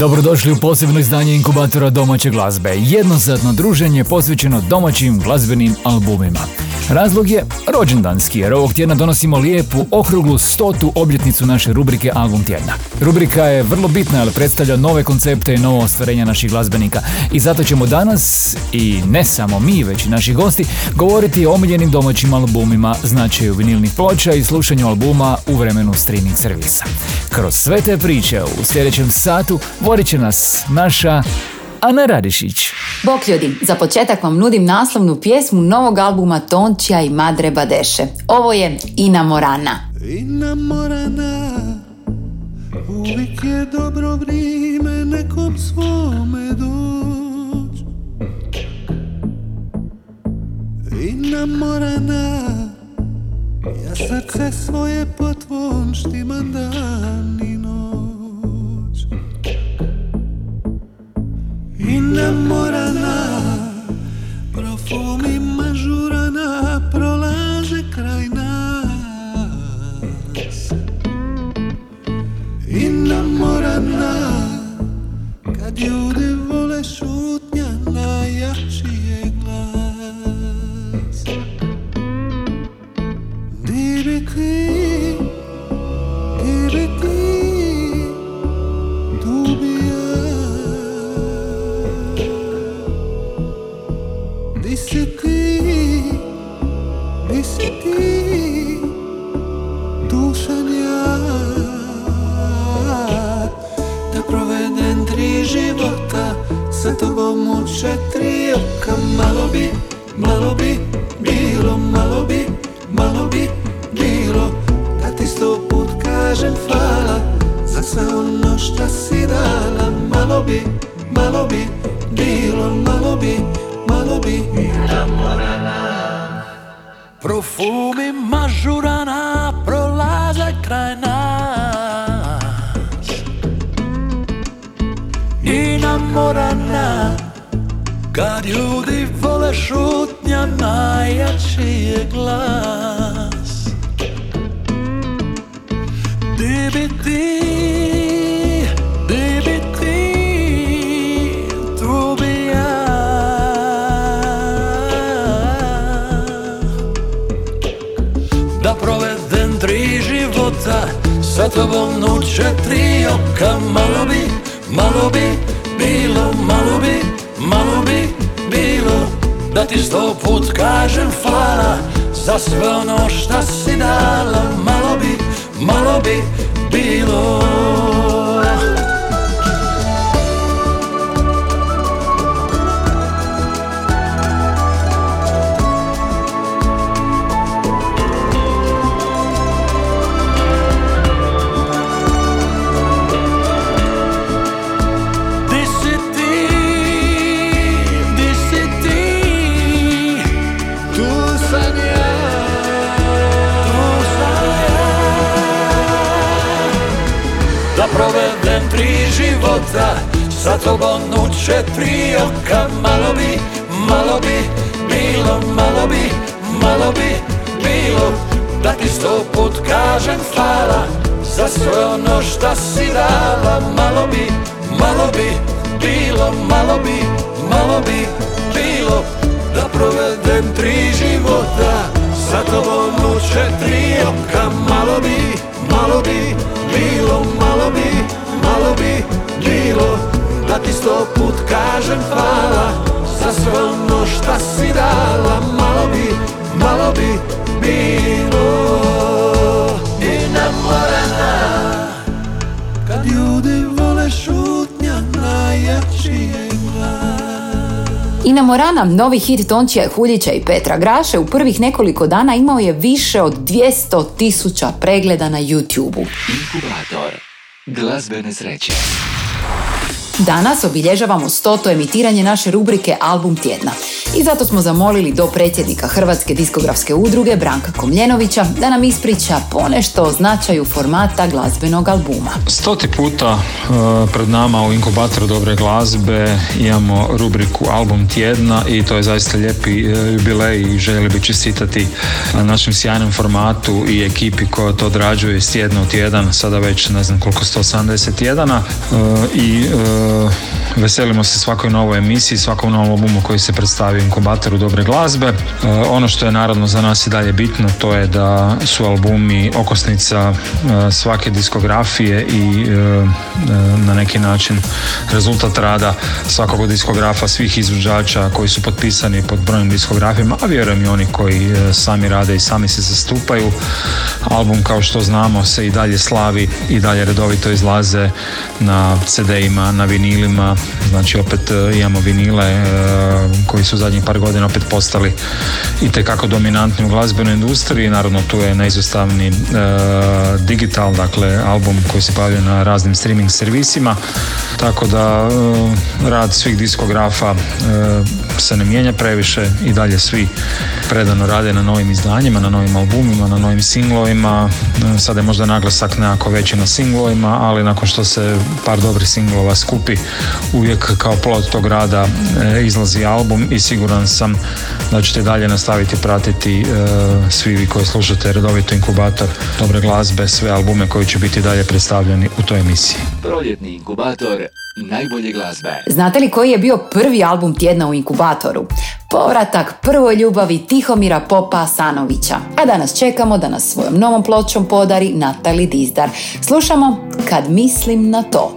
Dobrodošli u posebno izdanje inkubatora domaće glazbe. Jednosatno druženje posvećeno domaćim glazbenim albumima. Razlog je rođendanski jer ovog tjedna donosimo lijepu okruglu stotu obljetnicu naše rubrike Album tjedna. Rubrika je vrlo bitna jer predstavlja nove koncepte i novo ostvarenja naših glazbenika i zato ćemo danas i ne samo mi već i naši gosti govoriti o omiljenim domaćim albumima, značaju vinilnih ploča i slušanju albuma u vremenu streaming servisa. Kroz sve te priče u sljedećem satu vodit će nas naša Ana Radišić. Bok ljudi, za početak vam nudim naslovnu pjesmu novog albuma Tončija i Madre Badeše. Ovo je Ina Morana. Ina Morana, uvijek je dobro vrijeme nekom svome doć. Ina Morana, ja srce svoje po tvom štiman dan Inamorana Profumima žurana Prolaže kraj nas malo glas Ina Morana, novi hit Tončija Huljića i Petra Graše u prvih nekoliko dana imao je više od 200 tisuća pregleda na YouTube-u. Inkubator glazbene sreće. Danas obilježavamo stoto emitiranje naše rubrike Album tjedna. I zato smo zamolili do predsjednika Hrvatske diskografske udruge Branka Komljenovića da nam ispriča ponešto o značaju formata glazbenog albuma. Stoti puta e, pred nama u inkubatoru dobre glazbe imamo rubriku Album tjedna i to je zaista lijepi e, jubilej i željeli bi čestitati našem sjajnom formatu i ekipi koja to odrađuje iz tjedna u tjedan, sada već ne znam koliko 170 tjedana e, i veselimo se svakoj novoj emisiji, svakom novom albumu koji se predstavi inkubatoru dobre glazbe. Ono što je naravno za nas i dalje bitno to je da su albumi okosnica svake diskografije i na neki način rezultat rada svakog diskografa, svih izvođača koji su potpisani pod brojnim diskografijama, a vjerujem i oni koji sami rade i sami se zastupaju. Album kao što znamo se i dalje slavi i dalje redovito izlaze na CD-ima, na vinilima, znači opet e, imamo vinile e, koji su zadnjih par godina opet postali i tekako dominantni u glazbenoj industriji, naravno tu je neizostavni e, digital, dakle album koji se pojavljuje na raznim streaming servisima, tako da rad svih diskografa se ne mijenja previše. I dalje svi predano rade na novim izdanjima, na novim albumima, na novim singlovima. Sada je možda naglasak nekako veći na singlovima, ali nakon što se par dobrih singlova skupi, uvijek kao plod tog rada e, izlazi album i siguran sam da ćete dalje nastaviti pratiti e, svi vi koji slušate redovito inkubator dobre glazbe, sve albume koji će biti dalje predstavljeni u toj emisiji. Proljetni inkubator najbolje glazbe. Znate li koji je bio prvi album tjedna u inkubatoru? Povratak prvoj ljubavi Tihomira Popa Sanovića. A danas čekamo da nas svojom novom pločom podari Natali Dizdar. Slušamo Kad mislim na to.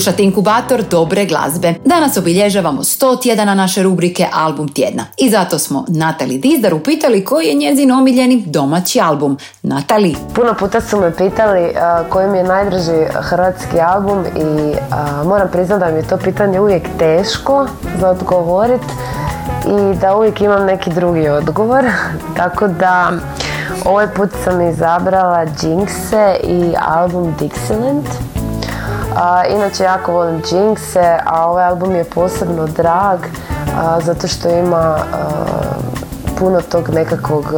Slušate inkubator dobre glazbe. Danas obilježavamo 100 tjedana naše rubrike Album tjedna. I zato smo Natali Dizdar upitali koji je njezin omiljeni domaći album. Natali. Puno puta su me pitali a, koji mi je najdraži hrvatski album i a, moram priznati da mi je to pitanje uvijek teško za odgovorit i da uvijek imam neki drugi odgovor. Tako da ovaj put sam izabrala Jinxe i album Dixieland. Inače jako volim Jinxe, a ovaj album je posebno drag zato što ima puno tog nekakvog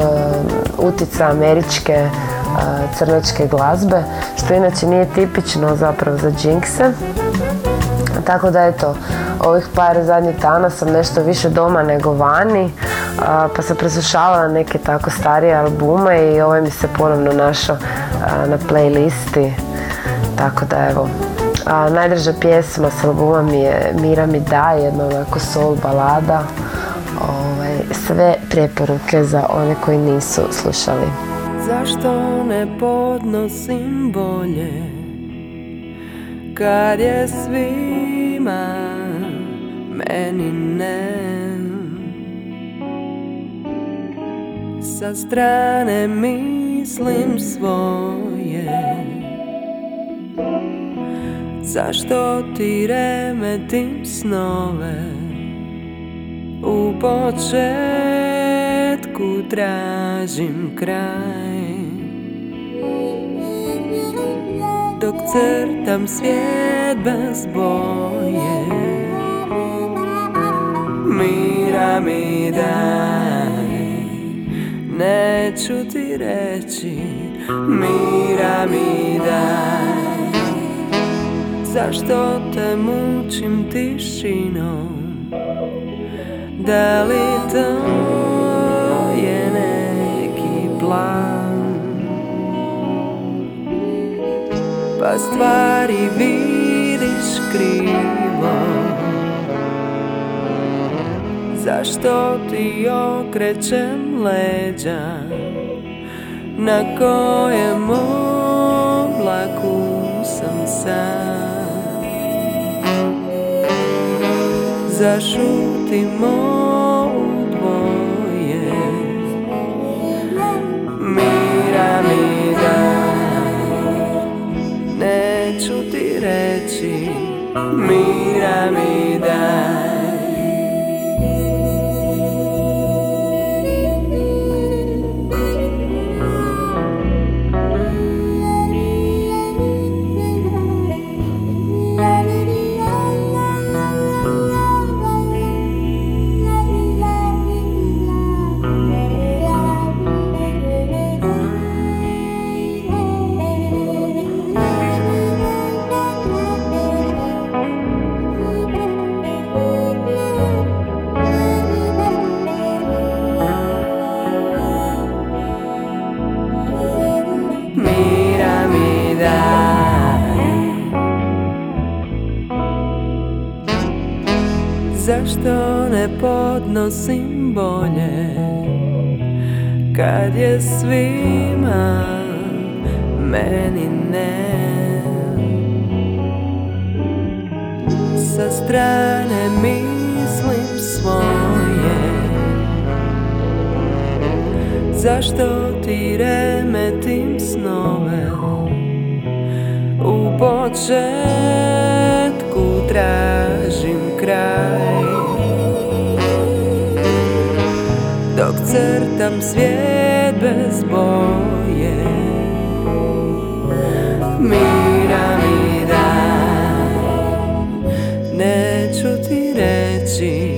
utjecaja američke crnačke glazbe, što inače nije tipično zapravo za Jinxe. Tako da eto, ovih par zadnjih dana sam nešto više doma nego vani, pa sam preslušavala neke tako starije albume i ovaj mi se ponovno našao na playlisti. Tako da evo, a, najdraža pjesma s albuma mi je Mira mi da, jedna onako soul balada. Ovaj, sve preporuke za one koji nisu slušali. Zašto ne podnosim bolje Kad je svima meni ne Sa strane mislim svoje Zašto ti remetim snove? U početku tražim kraj. Dok crtam svijet bez boje. Mira mi daj. Neću ti reći Mira mi daj Zašto te mučim tišinom? Da li to je neki plan? Pa stvari vidiš krivo. Zašto ti okrećem leđa? Na kojem oblaku sam sam Zašutimo u dvoje. Mira mi daj Neću ti reći. Mira mi daj Zašto ne podnosim bolje? Kad je svima meni ne. Sa strane mislim svoje. Zašto ti remetim snove? U početku tražim kraj crtam svijet bez boje Mira mi daj Neću ti reći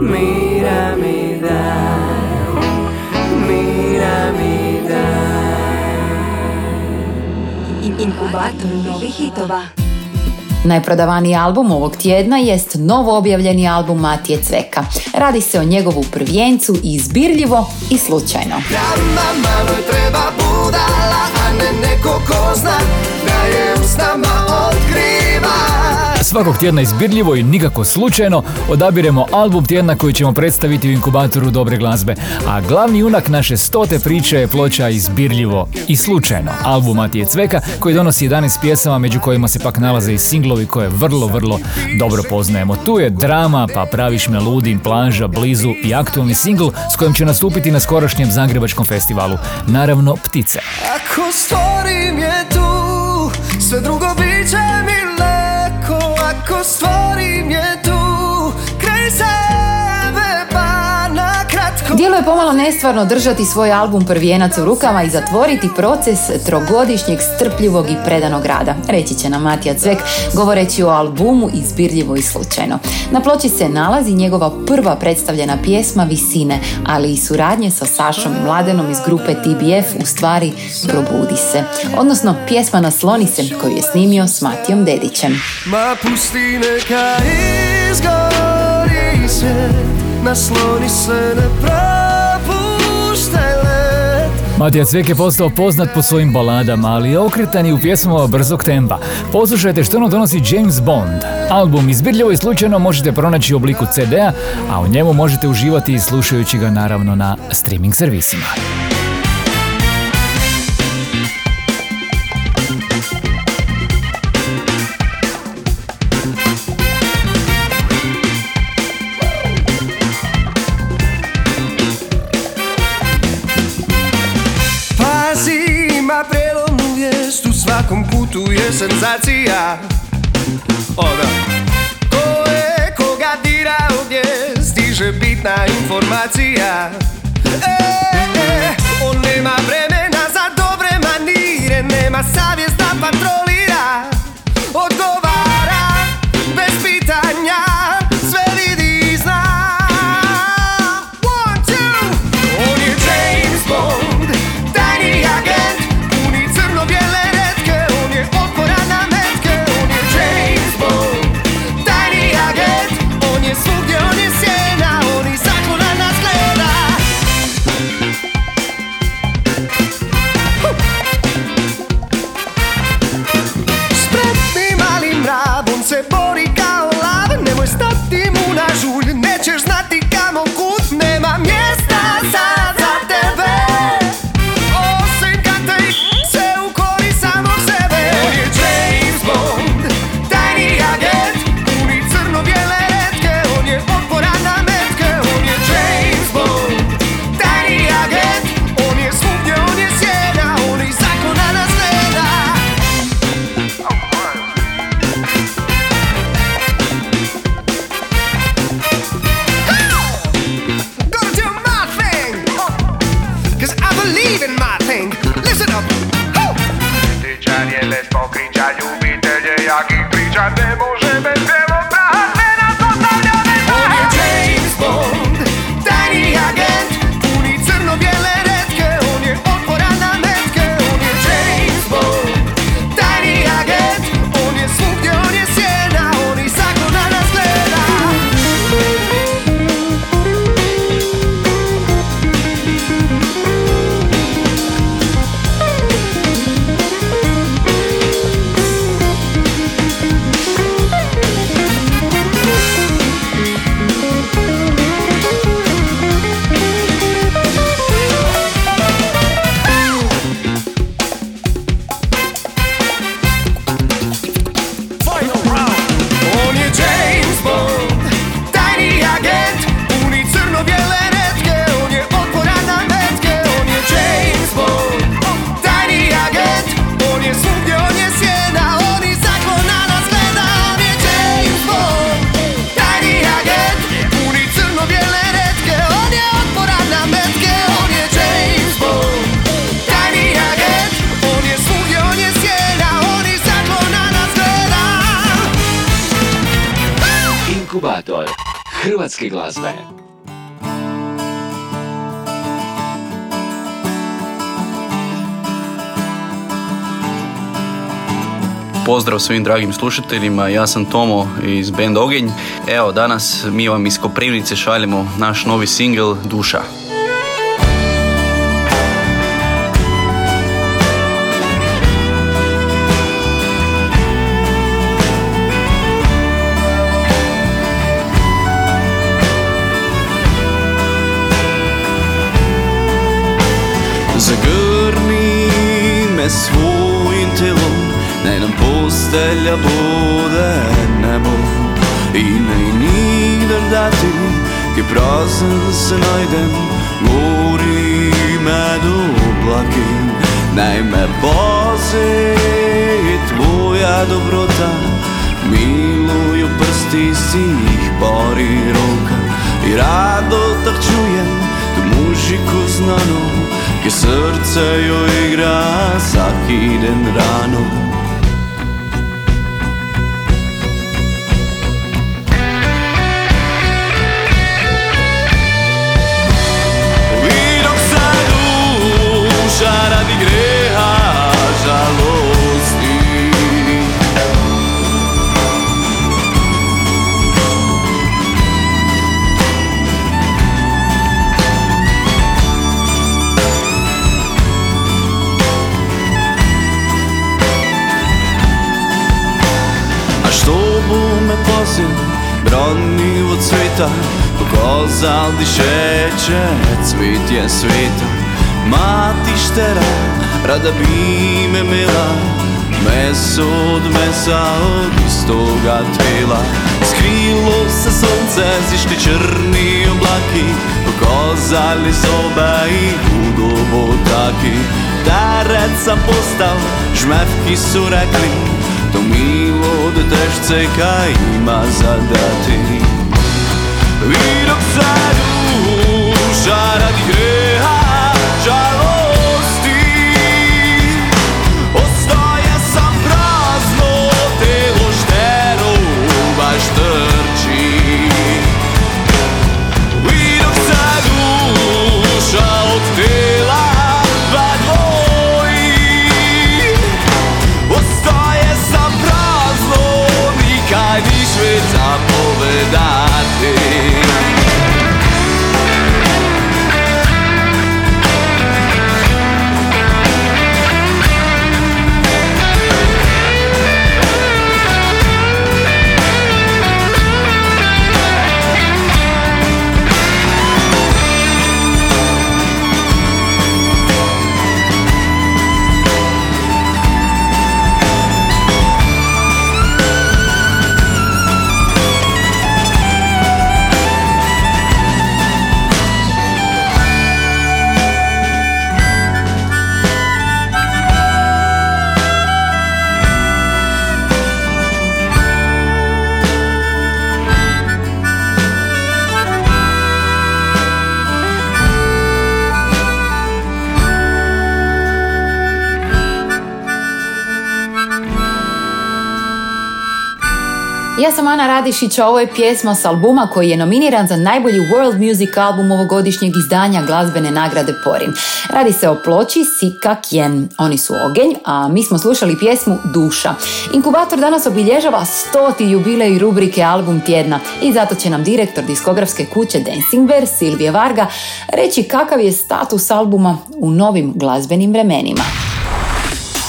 Mira mi daj Mira mi daj Inkubator novih hitova. Najprodavaniji album ovog tjedna jest novo objavljeni album Matije Cveka. Radi se o njegovu prvijencu izbirljivo i slučajno. Budala, a ne neko ko zna da je otkriva svakog tjedna izbirljivo i nikako slučajno odabiremo album tjedna koji ćemo predstaviti u inkubatoru dobre glazbe. A glavni junak naše stote priče je ploča izbirljivo i slučajno. Album Matije Cveka koji donosi 11 pjesama među kojima se pak nalaze i singlovi koje vrlo, vrlo dobro poznajemo. Tu je drama, pa praviš me ludim, plaža, blizu i aktualni singl s kojim će nastupiti na skorašnjem Zagrebačkom festivalu. Naravno, Ptice. Ako stvorim je tu Sve drugo bit će mi Ako stvorim je Dijelo je pomalo nestvarno držati svoj album prvijenac u rukama i zatvoriti proces trogodišnjeg strpljivog i predanog rada. Reći će nam Matija Cvek govoreći o albumu izbirljivo i slučajno. Na ploči se nalazi njegova prva predstavljena pjesma Visine, ali i suradnje sa Sašom Mladenom iz grupe TBF u stvari Probudi se. Odnosno pjesma Nasloni se koju je snimio s Matijom Dedićem. Ma pusti neka izgori svijet Nasloni se ne let Matija Cvek je postao poznat po svojim baladama, ali je okretan i u pjesmama brzog tempa. Poslušajte što nam donosi James Bond. Album izbirljivo i slučajno možete pronaći u obliku CD-a, a u njemu možete uživati i slušajući ga naravno na streaming servisima. Kutu je senzacija. O da Ko je koga dira ovdje Stiže bitna informacija. E, e, On nema vremena za dobre manire Nema savjest da patrolira. Odgovara pozdrav svim dragim slušateljima, ja sam Tomo iz Band Ogenj. Evo, danas mi vam iz Koprivnice šaljemo naš novi singl Duša. Zagrni me svoj postelja bude nebo I naj nikdar dati Ki prazen se najdem. Gori med oblaki Naj me bozi tvoja dobrota. Miluju prsti si jih bori roka. I rado tak čujem tu muziku znano Ki srce jo igra vsaki den rano ниво цвіта, показал дишече, цвітє світа, мати штера, рада би ме мила, месо од меса од истога твила. Скрило се сонце, зішли чорні облаки, показали зоба і худобо таки. Дарець апостол, жмевки сурекли, žmevki su rekli To milo detešce kaj ima zadati I dok sam Ana Radišić, a ovo je pjesma s albuma koji je nominiran za najbolji World Music album ovogodišnjeg izdanja glazbene nagrade Porin. Radi se o ploči Sika Kjen. Oni su ogenj, a mi smo slušali pjesmu Duša. Inkubator danas obilježava stoti jubilej rubrike Album tjedna i zato će nam direktor diskografske kuće Dancing Bear, Silvije Varga, reći kakav je status albuma u novim glazbenim vremenima.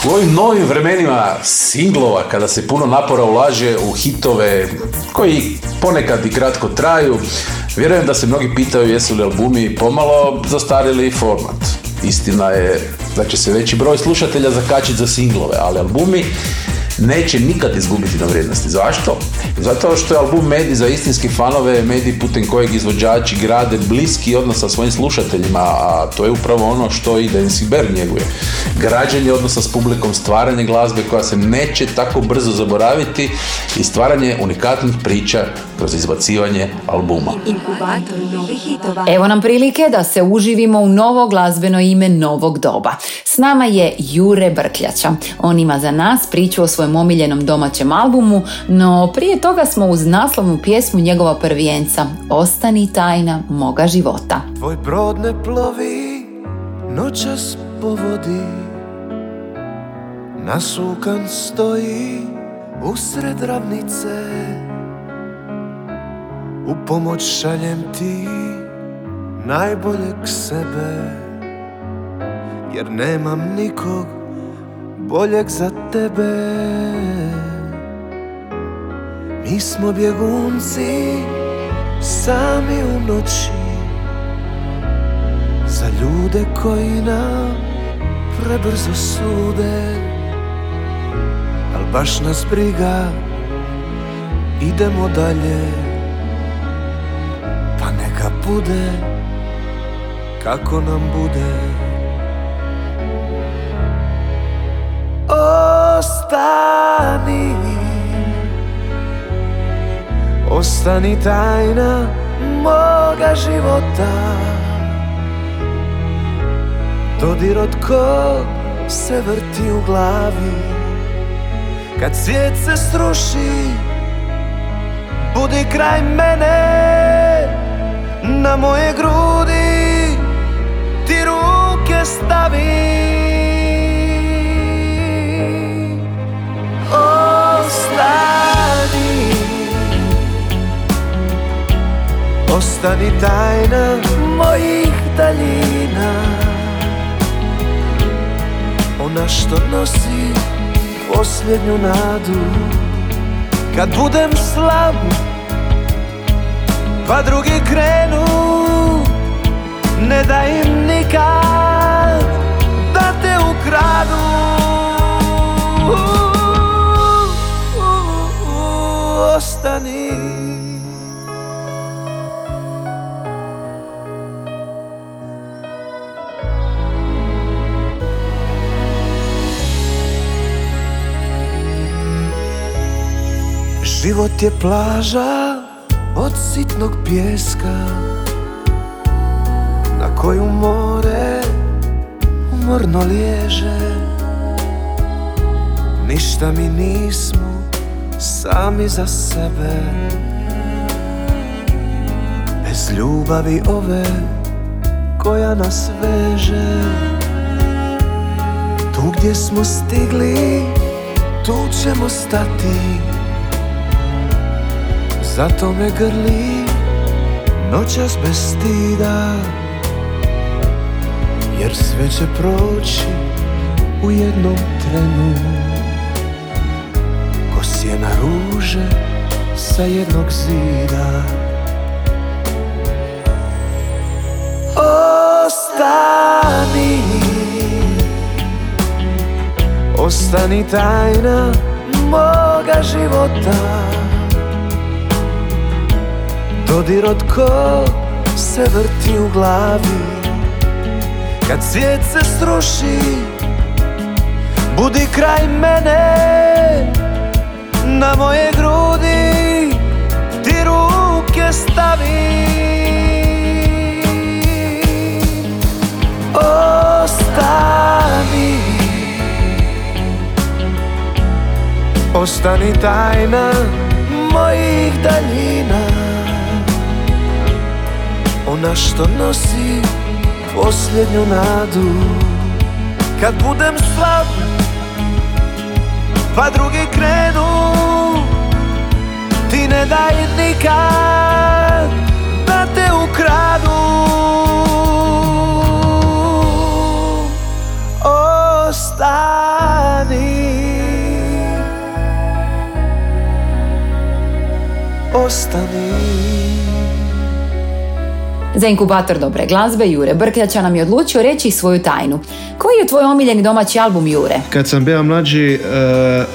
U ovim novim vremenima singlova, kada se puno napora ulaže u hitove koji ponekad i kratko traju, vjerujem da se mnogi pitaju jesu li albumi pomalo zastarili format. Istina je da će se veći broj slušatelja zakačiti za singlove, ali albumi neće nikad izgubiti na vrijednosti. Zašto? Zato što je album medij za istinski fanove, medij putem kojeg izvođači grade bliski odnos sa svojim slušateljima, a to je upravo ono što i Dancing Bear njeguje. Građenje odnosa s publikom, stvaranje glazbe koja se neće tako brzo zaboraviti i stvaranje unikatnih priča kroz izbacivanje albuma. Inkubator novih hitova. Evo nam prilike da se uživimo u novo glazbeno ime novog doba. S nama je Jure Brkljača. On ima za nas priču o svojem omiljenom domaćem albumu, no prije toga smo uz naslovnu pjesmu njegova prvijenca Ostani tajna moga života. Tvoj brod ne plovi, noćas po vodi Nasukan stoji usred ravnice U pomoć šaljem ti najboljeg sebe Jer nemam nikog boljeg za tebe. Mi smo bjegunci sami u noći Za ljude koji nam prebrzo sude. Al baš nas briga Idemo dalje. Pa neka bude Kako nam bude Ostani. Ostani tajna moga života. Dodir od kog se vrti u glavi. Kad svijet se sruši Budi kraj mene. Na moje grudi Ti ruke stavi Ostani Ostani tajna mojih daljina. Ona što nosi posljednju nadu. Kad budem slab Pa drugi krenu. Ne da im nikad Da te ukradu Ostani. Život je plaža od sitnog pjeska Na koju more umorno liježe. Ništa mi nismo sami za sebe. Bez ljubavi ove koja nas veže. Tu gdje smo stigli, tu ćemo stati. Zato me grli noćas bez stida. Jer sve će proći u jednom trenu. Ko sjena ruže sa jednog zida. Ostani Ostani tajna moga života. Dodir od kog se vrti u glavi Kad svijet se sruši Budi kraj mene Na moje grudi Ti ruke stavi. Ostani. Ostani tajna mojih daljina. Ona što nosi posljednju nadu. Kad budem slab Pa drugi krenu ne daj nikad Da te ukradu. Ostani. Ostani. Za inkubator dobre glazbe Jure Brkljača nam je odlučio reći svoju tajnu. Koji je tvoj omiljeni domaći album Jure? Kad sam bio mlađi, e,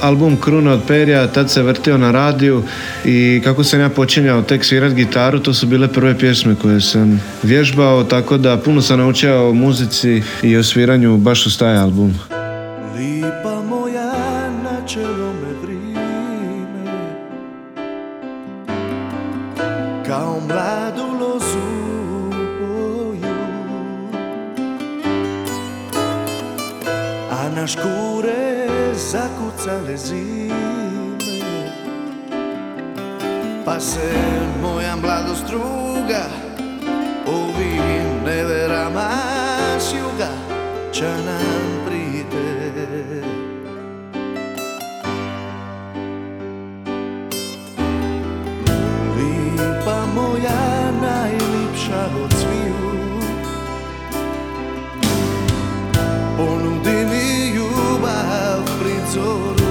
album Kruna od perja, tad se vrtio na radiju i kako sam ja počinjao tek svirat gitaru, to su bile prve pjesme koje sam vježbao, tako da puno sam naučio o muzici i o sviranju baš uz taj album. Zakucale zime. Pa se moja mladost druga Ovim neverama s juga Ča solo.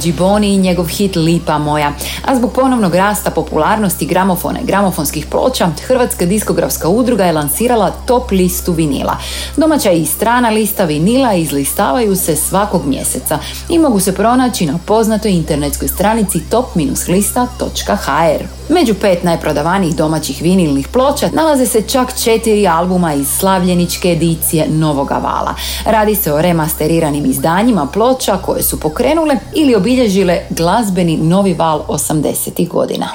Džiboni i njegov hit Lipa moja. A zbog ponovnog rasta popularnosti gramofona i gramofonskih ploča, Hrvatska diskografska udruga je lansirala top listu vinila. Domaća i strana lista vinila izlistavaju se svakog mjeseca i mogu se pronaći na poznatoj internetskoj stranici top-lista.hr. Među pet najprodavanijih domaćih vinilnih ploča nalaze se čak četiri albuma iz slavljeničke edicije Novoga vala. Radi se o remasteriranim izdanjima ploča koje su pokrenule ili obilježile glazbeni novi val 80. godina.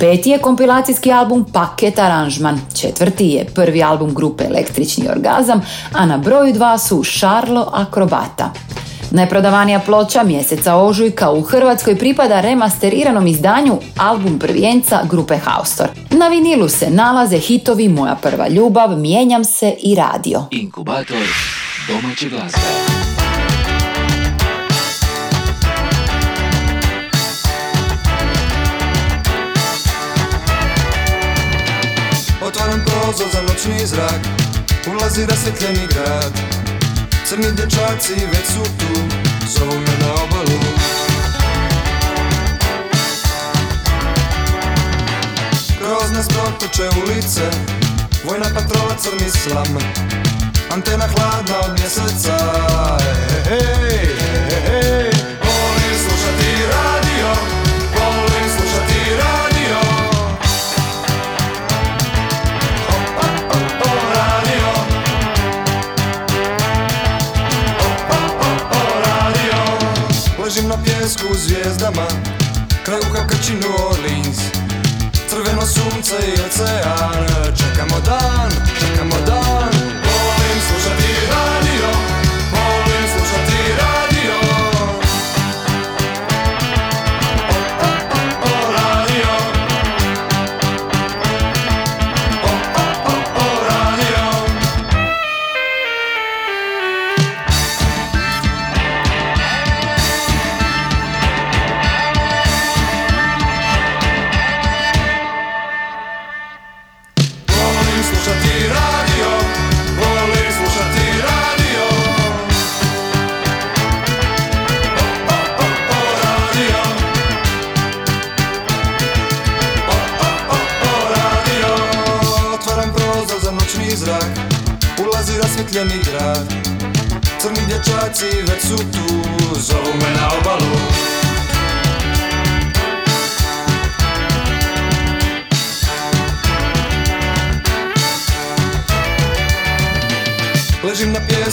Peti je kompilacijski album Paket aranžman. Četvrti je prvi album grupe Električni orgazam, a na broju dva su Šarlo Akrobata. Najprodavanija ploča mjeseca ožujka u Hrvatskoj pripada remasteriranom izdanju album prvijenca grupe Haustor. Na vinilu se nalaze hitovi Moja prva ljubav, Mijenjam se i Radio. Inkubator domaće glazbe. Otvaram prozor za noćni zrak Ulazi rasvjetljeni grad Crni dječaci već su tu Zovu me na obalu. Kroz nas protoče ulice Vojna patrola crni slam Antena hladna od mjeseca Ej, ej, ej, Pjesku u zvijezdama Kraj uha krči New Orleans. Crveno sunce i ocean Čekamo dan, čekamo dan. Volim slušati radio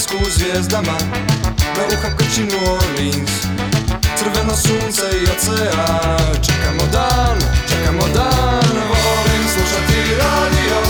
Pjesku u zvijezdama Na uha krči New Orleans. Crveno sunce i ocean Čekamo dan, čekamo dan. Volim slušati radio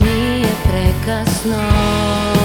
nije prekasno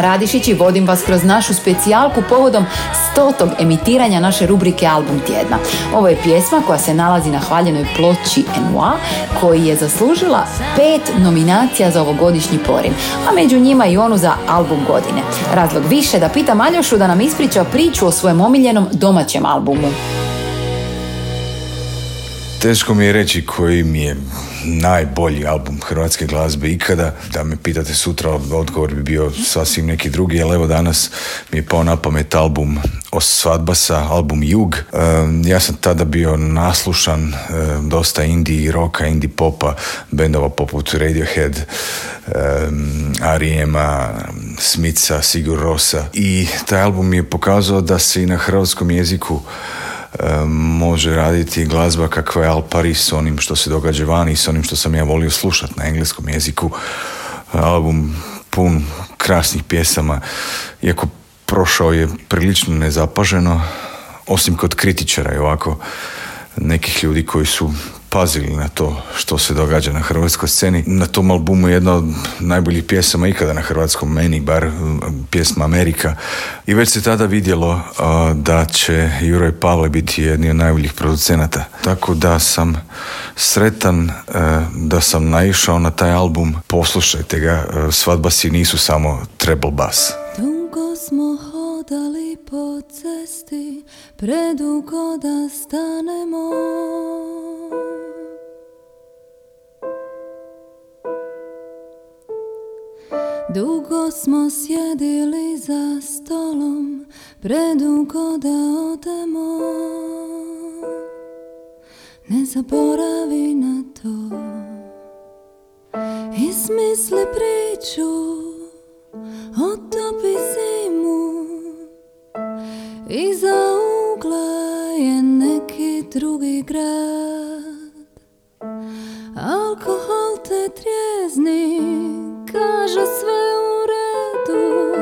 Radišić i vodim vas kroz našu specijalku povodom stotog emitiranja naše rubrike Album tjedna. Ovo je pjesma koja se nalazi na hvaljenoj ploči Enoi, koji je zaslužila pet nominacija za ovogodišnji porim, a među njima i onu za album godine. Razlog više da pitam Aljošu da nam ispriča priču o svojem omiljenom domaćem albumu. Teško mi je reći koji mi je najbolji album hrvatske glazbe ikada. Da me pitate sutra, odgovor bi bio sasvim neki drugi, ali evo danas mi je pao na pamet album Os Svadbasa, album Jug. E, ja sam tada bio naslušan e, dosta indie roka, indie popa, bendova poput Radiohead, um, R.E.M.a, Smitha, Sigur Rosa i taj album mi je pokazao da se i na hrvatskom jeziku e, može raditi glazba kakva je Al Paris s onim što se događa vani i s onim što sam ja volio slušati na engleskom jeziku. Album pun krasnih pjesama, iako prošao je prilično nezapaženo, osim kod kritičara i ovako nekih ljudi koji su pazili na to što se događa na hrvatskoj sceni. Na tom albumu je jedna od najboljih pjesama ikada na hrvatskom, meni bar, pjesma Amerika. I već se tada vidjelo a, da će Juraj Pavle biti jedni od najboljih producenata. Tako da sam sretan e, da sam naišao na taj album. Poslušajte ga, e, svadba si nisu samo treble bass. Dugo smo hodali po cesti, predugo da stanemo. Dugo smo sjedili za stolom, predugo da odemo. Ne zaboravi na to, izmisli priču, otopi zimu. Iza ugla je neki drugi grad. Alkohol te trijezni Kaže sve u redu.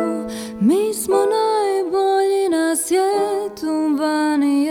Mi smo najbolji na svijetu Vani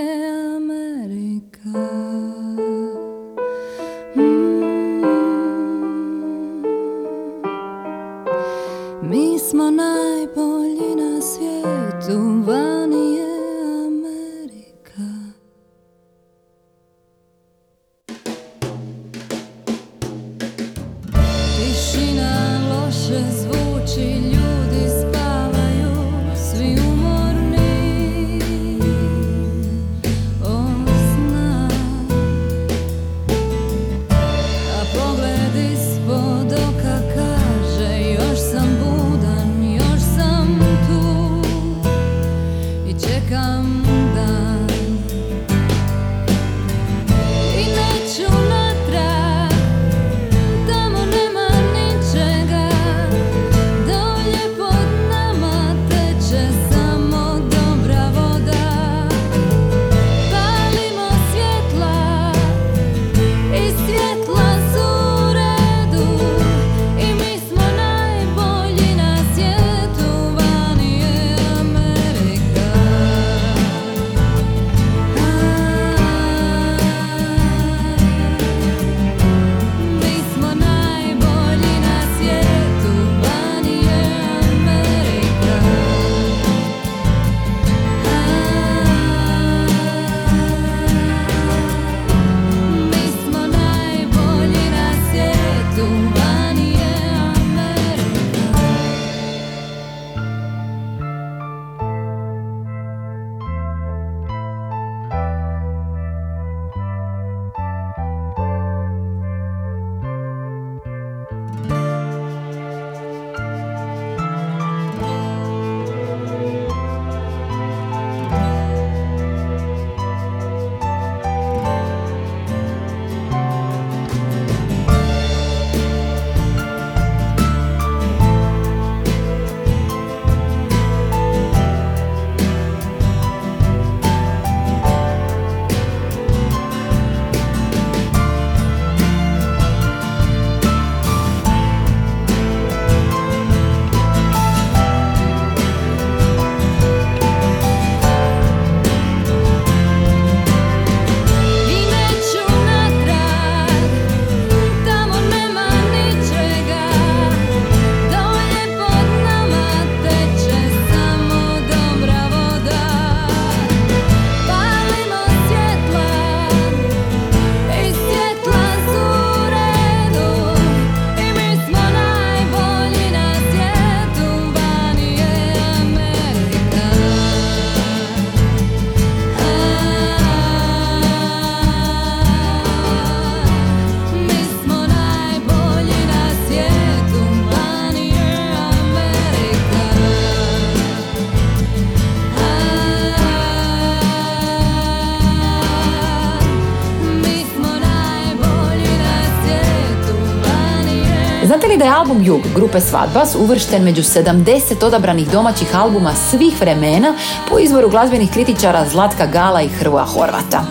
Jug grupe Svadbas uvršten među 70 odabranih domaćih albuma svih vremena po izboru glazbenih kritičara Zlatka Gala i Hrvoja Horvata?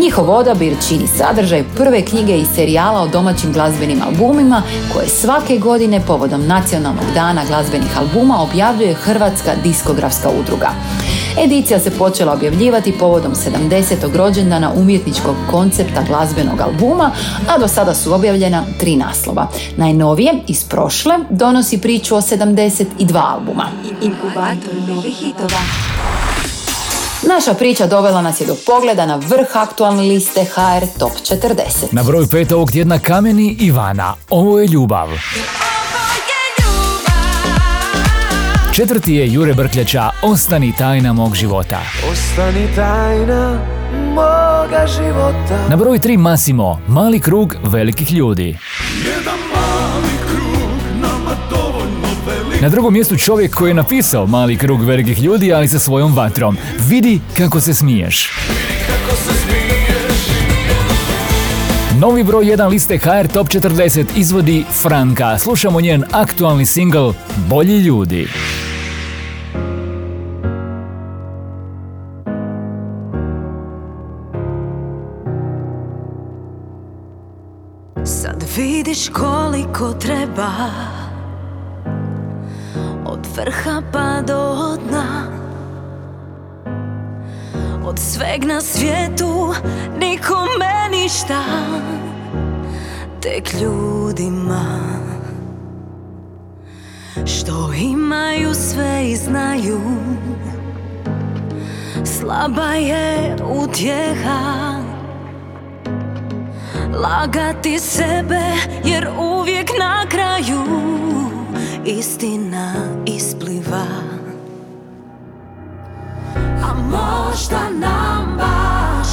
Njihov odabir čini sadržaj prve knjige i serijala o domaćim glazbenim albumima koje svake godine povodom nacionalnog dana glazbenih albuma objavljuje Hrvatska diskografska udruga. Edicija se počela objavljivati povodom 70. rođendana umjetničkog koncepta glazbenog albuma, a do sada su objavljena tri naslova. Najnovije, iz prošle, donosi priču o 72 albuma. Inkubator novih hitova. Naša priča dovela nas je do pogleda na vrh aktualne liste HR Top 40. Na broju pet ovog tjedna Kameni Ivana. Ovo je ljubav. Četvrti je Jure Brkljača Ostani tajna mog života. Ostani tajna moga života Na broju tri Masimo Mali krug velikih ljudi. Na drugom mjestu čovjek koji je napisao Mali krug velikih ljudi, ali sa svojom vatrom. Vidi kako se smiješ. Novi broj 1 liste HR Top 40 izvodi Franka. Slušamo njen aktualni single Bolji ljudi. Sad vidiš koliko treba Od vrha pa do dna Od sveg na svijetu nikome ništa Tek ljudima. Što imaju sve i znaju. Slaba je utjeha Lagati sebe jer uvijek na kraju istina ispliva možda nam baš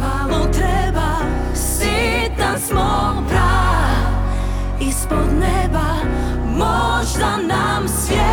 malo treba. Sitan smo prah ispod neba. Možda nam svijet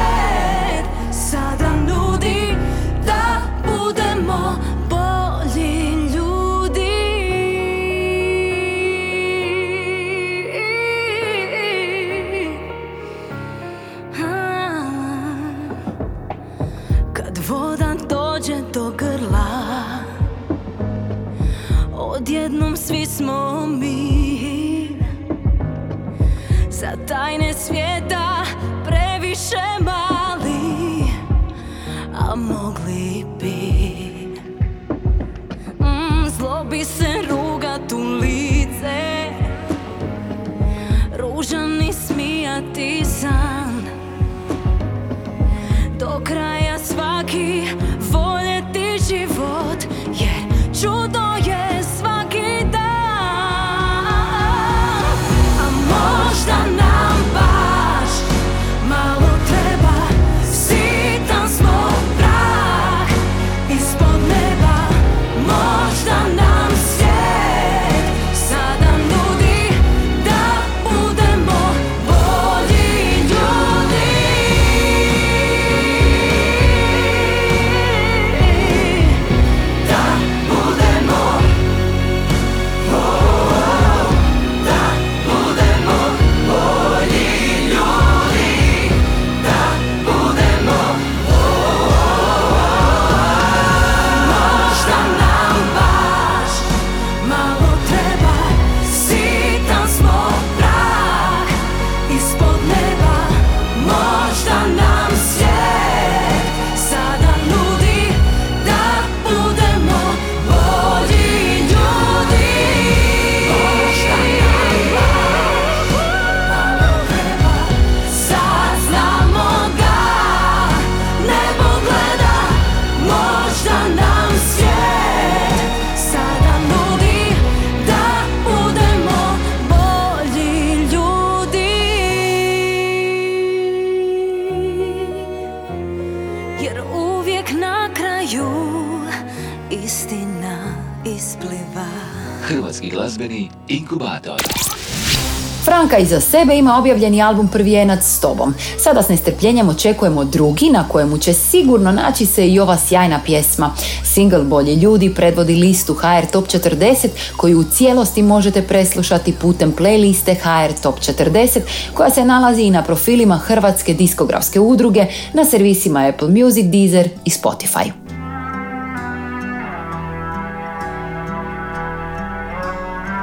Franka iza sebe ima objavljeni album Prvijenac s tobom. Sada s nestrpljenjem očekujemo drugi na kojemu će sigurno naći se i ova sjajna pjesma. Single Bolji ljudi predvodi listu HR Top 40 koju u cijelosti možete preslušati putem playliste HR Top 40 koja se nalazi i na profilima Hrvatske diskografske udruge na servisima Apple Music, Deezer i Spotify.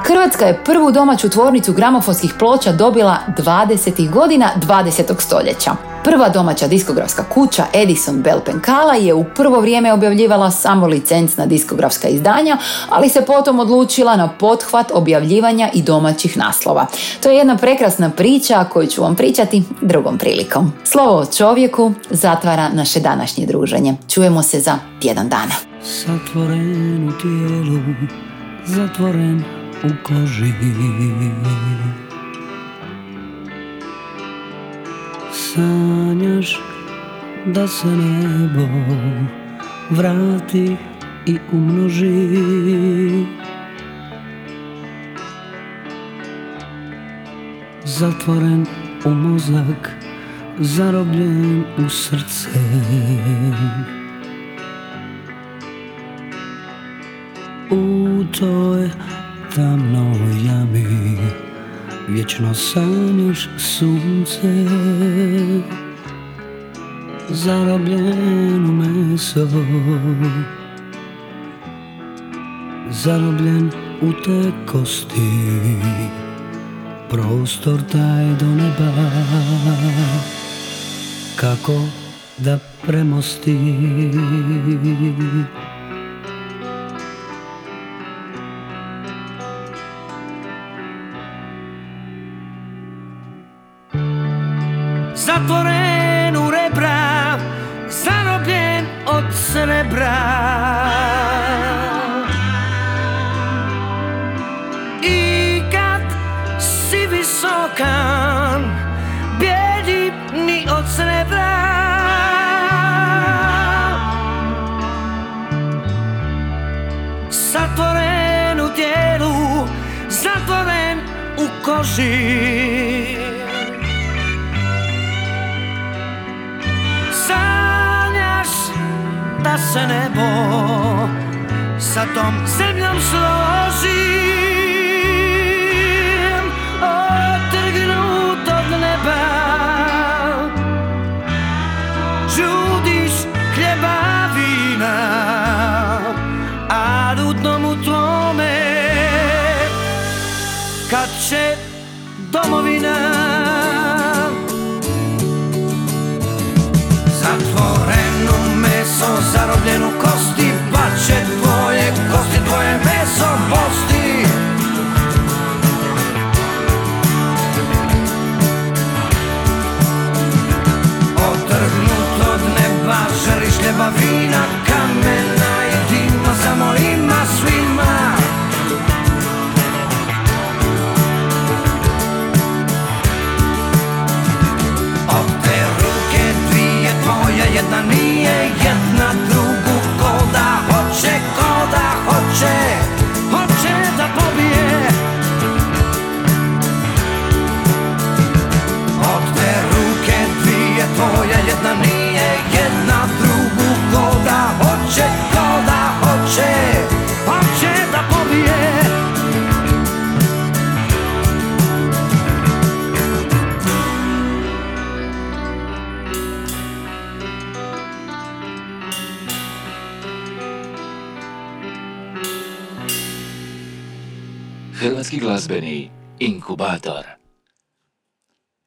Hrvatska je prvu domaću tvornicu gramofonskih ploča dobila 20. godina 20. stoljeća. Prva domaća diskografska kuća Edison Bell Penkala je u prvo vrijeme objavljivala samo licencna diskografska izdanja, ali se potom odlučila na pothvat objavljivanja i domaćih naslova. To je jedna prekrasna priča koju ću vam pričati drugom prilikom. Slovo o čovjeku zatvara naše današnje druženje. Čujemo se za tjedan dana. Zatvoren u tijelu, zatvoren koži Sanjaš da se nebo vrati i umnoži. Zatvoren u mozak, zarobljen u srce. U toj tamnoj jami. Vječno sanjaš sunce Zarobljeno meso. Zarobljen u te kosti Prostor taj do neba. Kako da premosti da se nebo sa tom zemljom složi posti. Otrgnut od neba, želiš Kamena i dima, zamolima svima. Od te ruke dvije tvoja jedna nije Jedna Hrvatski glazbeni inkubator.